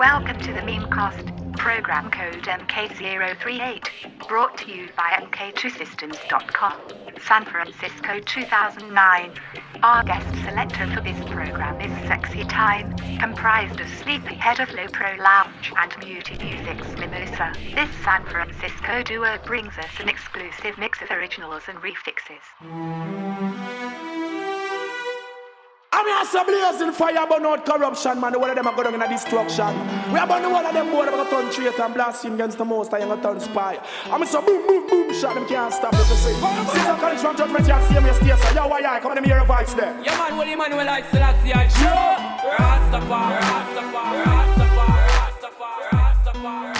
Welcome to the Memecast, program code MK038, brought to you by MK2Systems.com, San Francisco 2009. Our guest selector for this program is Sexy Time, comprised of Sleepyhead of Low Pro Lounge and Muted Music's Mimosa. This San Francisco duo brings us an exclusive mix of originals and refixes. I'm here some blazing fire, but not corruption, man. The one of them are going in a destruction. We are the one of them going to turn traitor and blaspheme against the most. I am going to turn spy. I'm so boom, boom, boom, shot. Them can't stop it. See, since I'm coming from judgment, you see me stay. So yo, why I come and hear a voice there? Yeah, man, what do you man will I still see I show? Rastafari, Rastafari, Rastafari, Rastafari, Rastafari, Rastafari,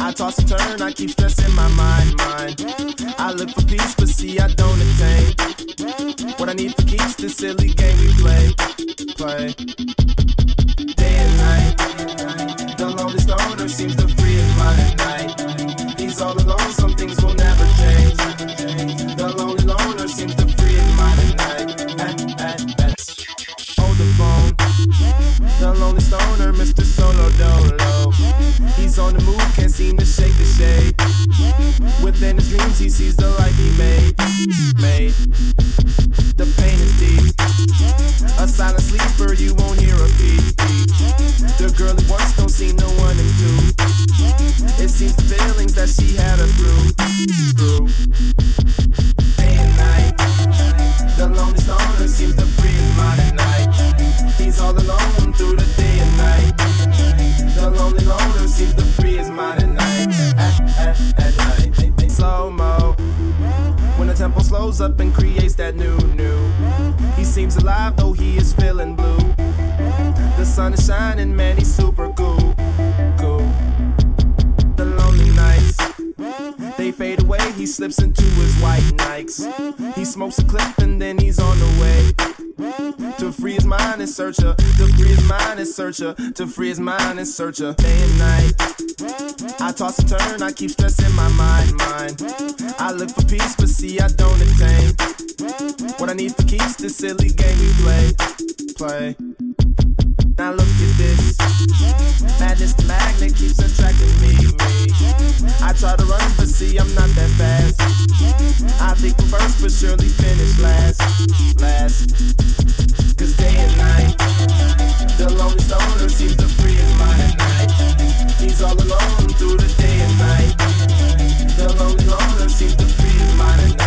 I toss and turn, I keep stressing my mind, mind. I look for peace, but see, I don't attain. What I need for keeps this silly game we play, play day and night. The lonely stoner seems to free at night. He's all alone, some things Within his dreams, he sees the life he made. Made. He seems alive though he is feeling blue. The sun is shining, man, he's super cool. Cool. The lonely nights, they fade away. He slips into his white Nikes. He smokes a clip and then he's on the way. To free his mind and search her. To free his mind and search her. To free his mind and search her. Day and night. I toss and turn, I keep stressing my mind, mind. I look for peace, but see, I don't attain. What I need for keeps this silly game we play, play. Now look at this. Madness, magnet keeps attracting me. I try to run, but see, I'm not that fast. I think first, but surely finish last, last. Cause day and night, the lonely stoner seems to free his mind at night. He's all alone through the day and night. The lonely loner seems to free his mind at night,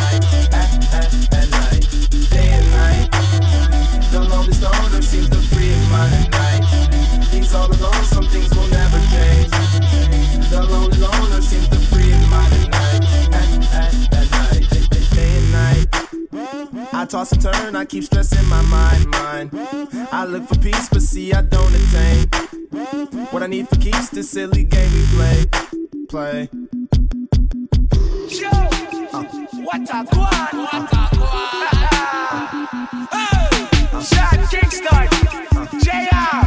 toss and turn, I keep stressing my mind, mind. I look for peace, but see, I don't attain. What I need for keeps this silly game we play, play. Yo, what a guan, what a guan. hey, Shot Kickstart, uh-huh. JR,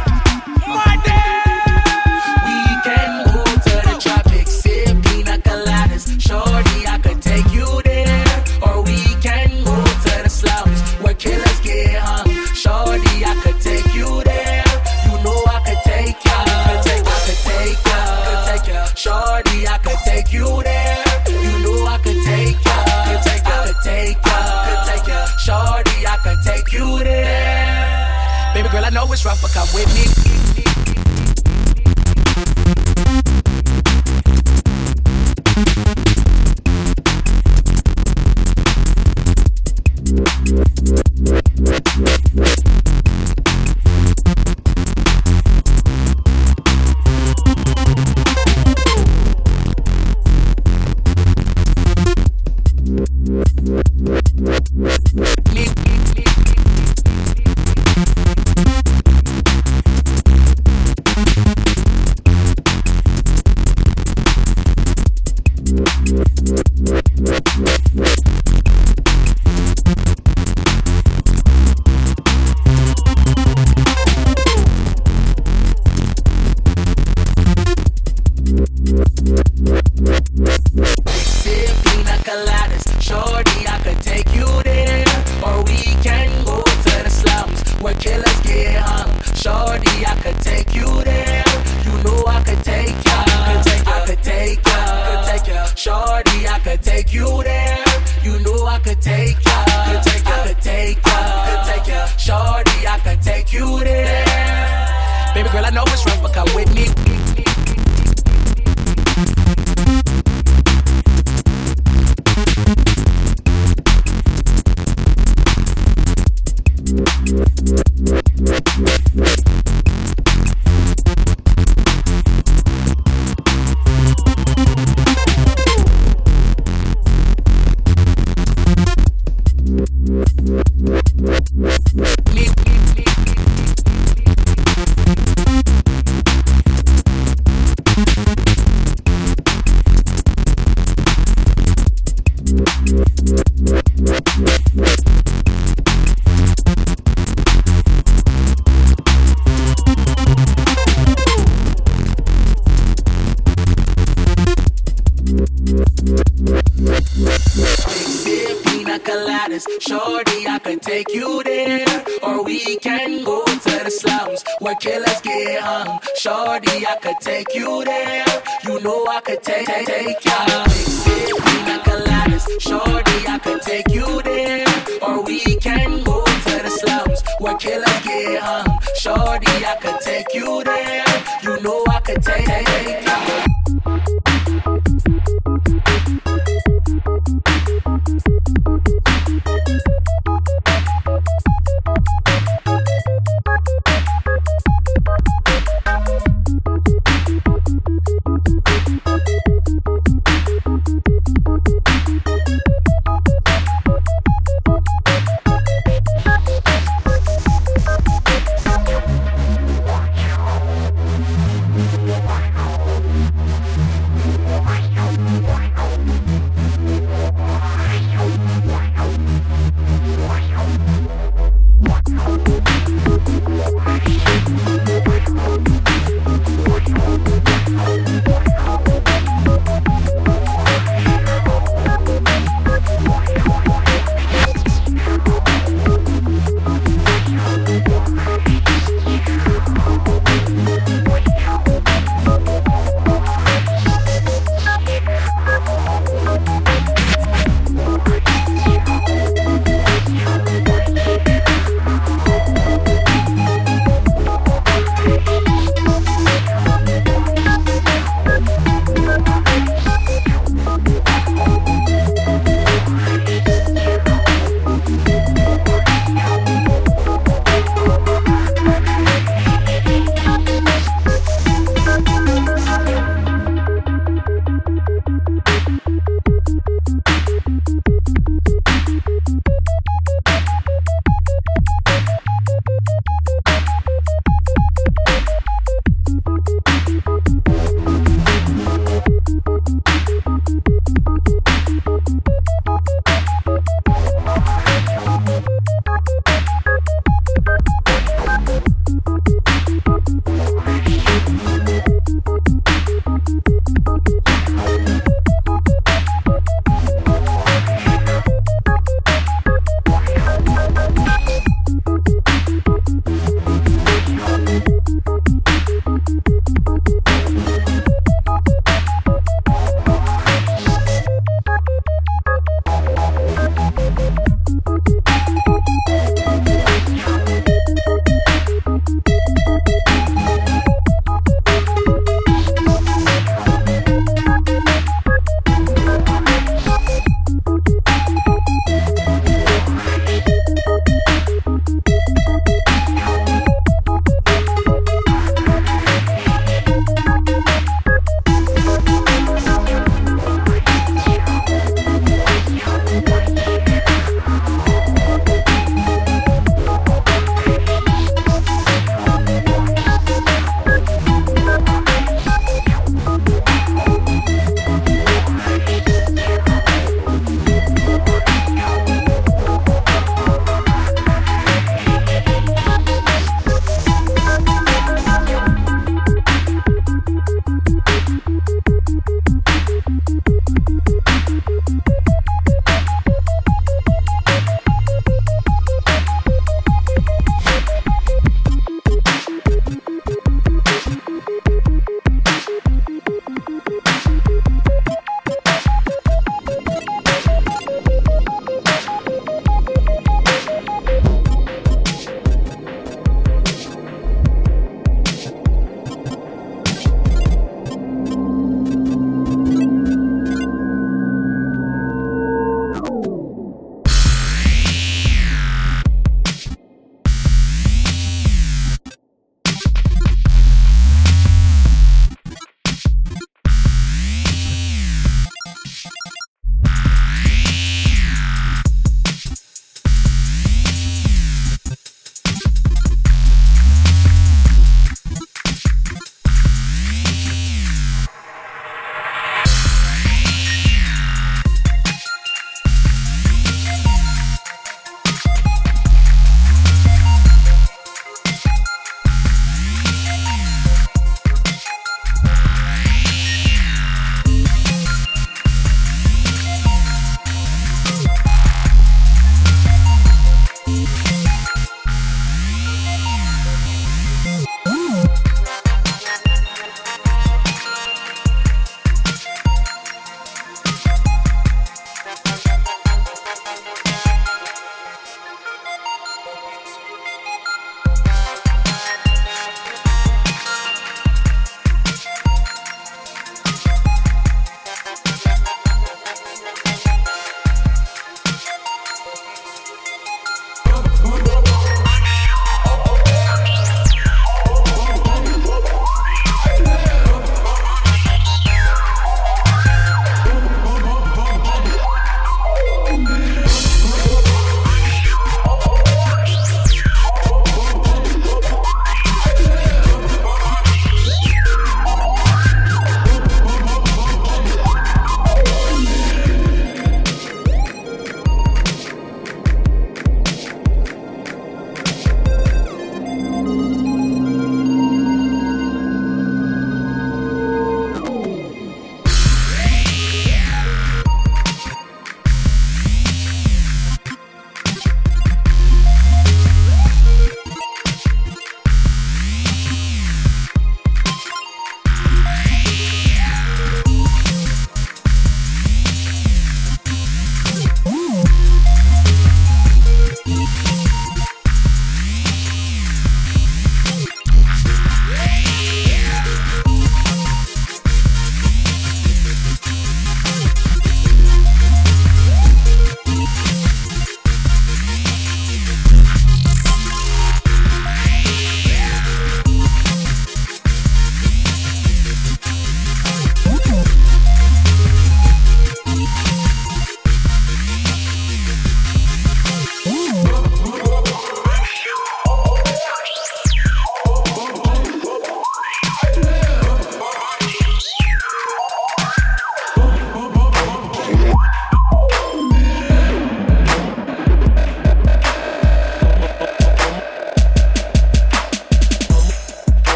take you.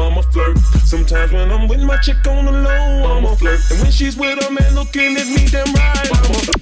I'ma flirt. Sometimes when I'm with my chick on the low, I'ma flirt. And when she's with a man looking at me, damn right, I'm a. flirt.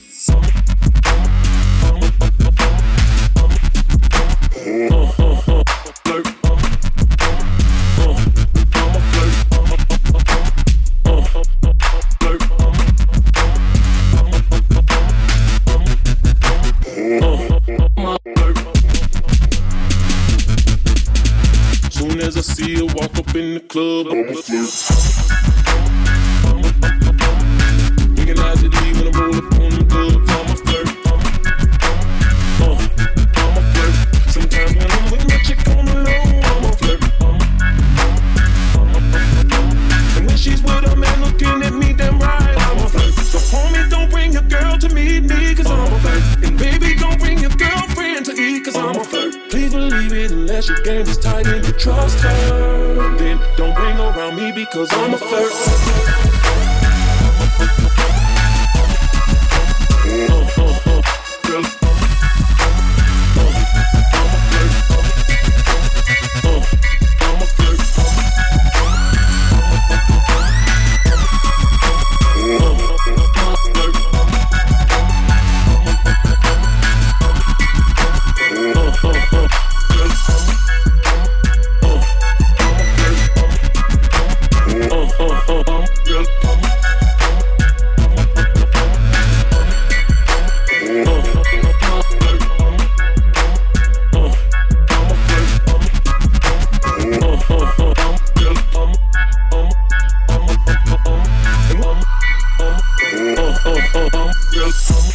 oh, oh, oh, oh. oh.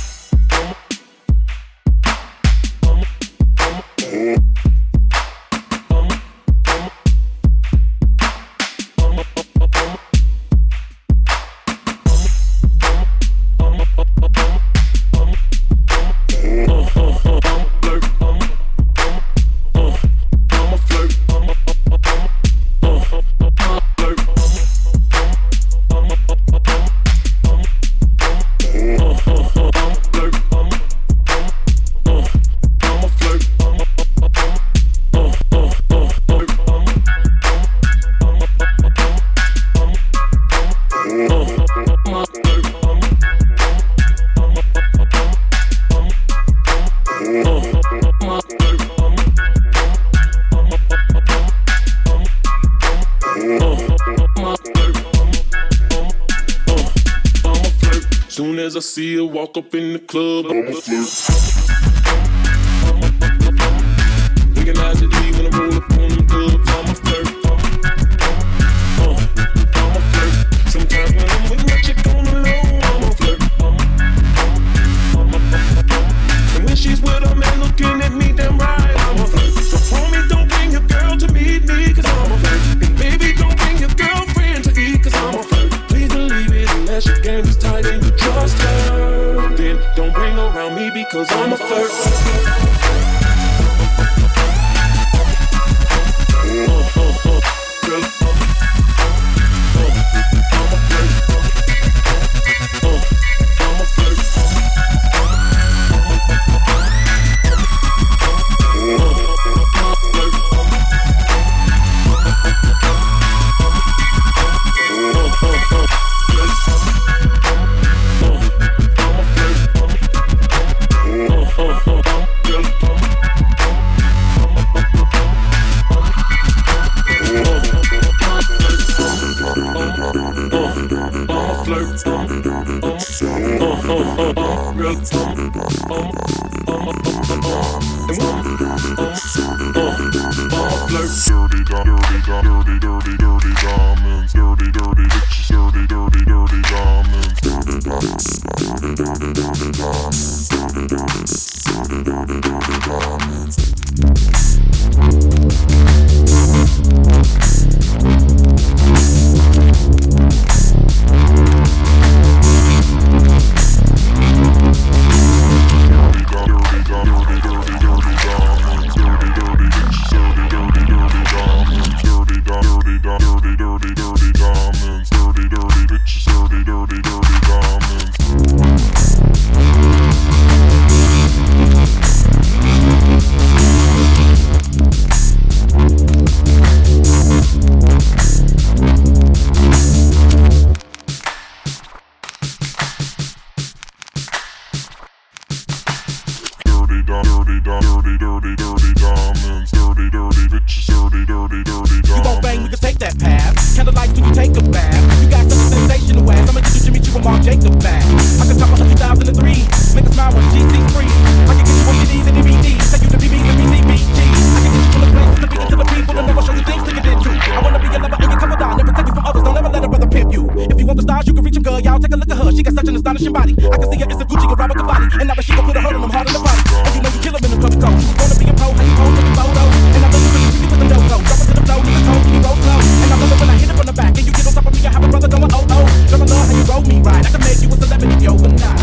Dirty dirty, dirty, dirty, dirty, dirty diamonds, dirty, dirty bitches, dirty, dirty, dirty diamonds. You won't bang, you can take that path. like can you take a bath? You got some sensational ass. I'ma get you Jimmy you and Marc Jacob back. I can top a hundred thousand and three. Make a smile when GC's free. I can get you on your knees and DVDs. Take you to BB and BCBG. I can get you full of places, looking into the people and never show you things to get into. I wanna be your lover and your cover down, never take you. You want the stars, you can reach a girl. Y'all take a look at her. She got such an astonishing body. I can see her. It's a Gucci or Roberto Cavalli. And now that she gon' put a hurt on them hard in the body. And you know you kill 'em in the code. You wanna be a pro, how you with the photo. And I know you really freaky with the no-go. Drop it to the flow, nigga told me roll slow. And I love it when I hit it from the back. And you get on top of me, I have a brother going oh oh. Girl, I love how you roll me right. I can make you a celebrity overnight.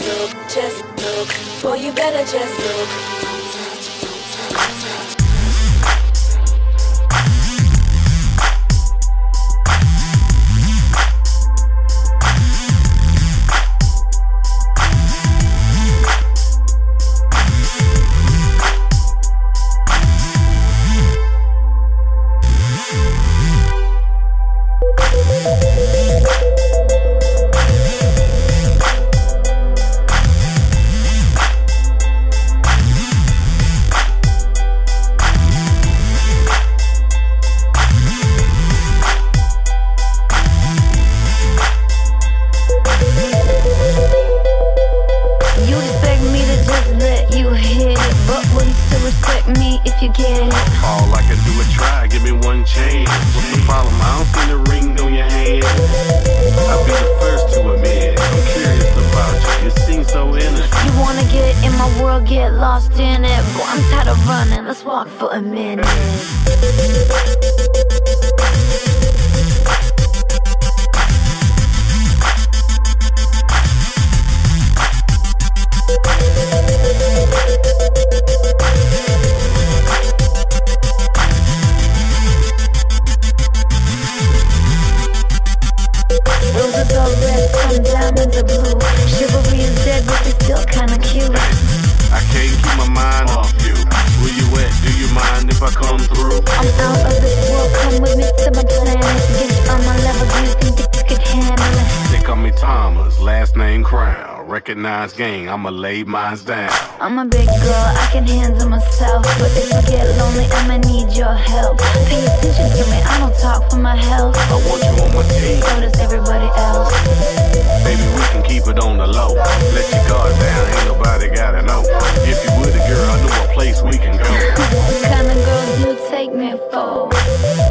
Look, just look. Boy, you better just look. Hey. I'ma lay mines down. I'm a big girl, I can handle myself. But if I get lonely, I'ma need your help. Pay attention to me, I don't talk for my health. I want you on my team. So does everybody else. Baby, we can keep it on the low. Let your guard down, ain't nobody gotta know. If you with a girl, I know a place we can go. What kind of girl do you take me for?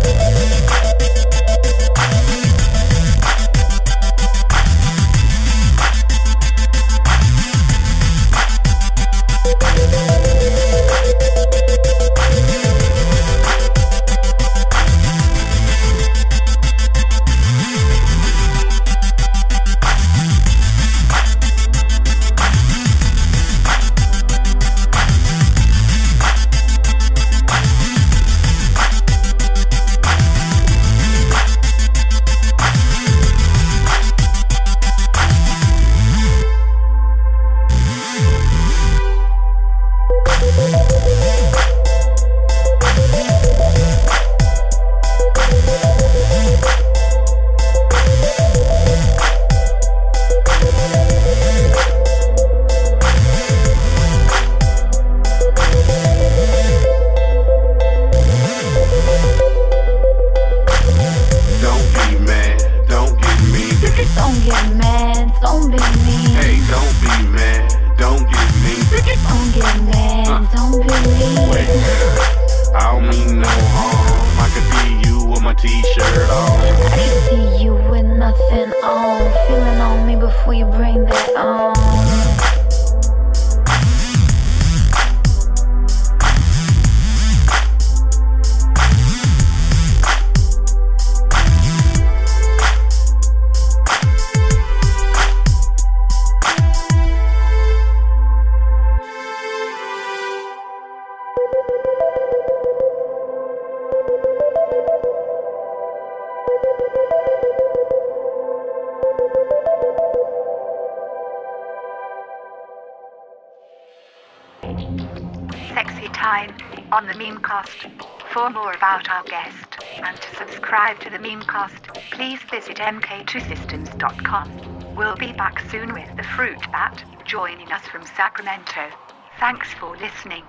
For more about our guest and to subscribe to the Memecast, please visit mk2systems.com. We'll be back soon with the Fruit Bat, joining us from Sacramento. Thanks for listening.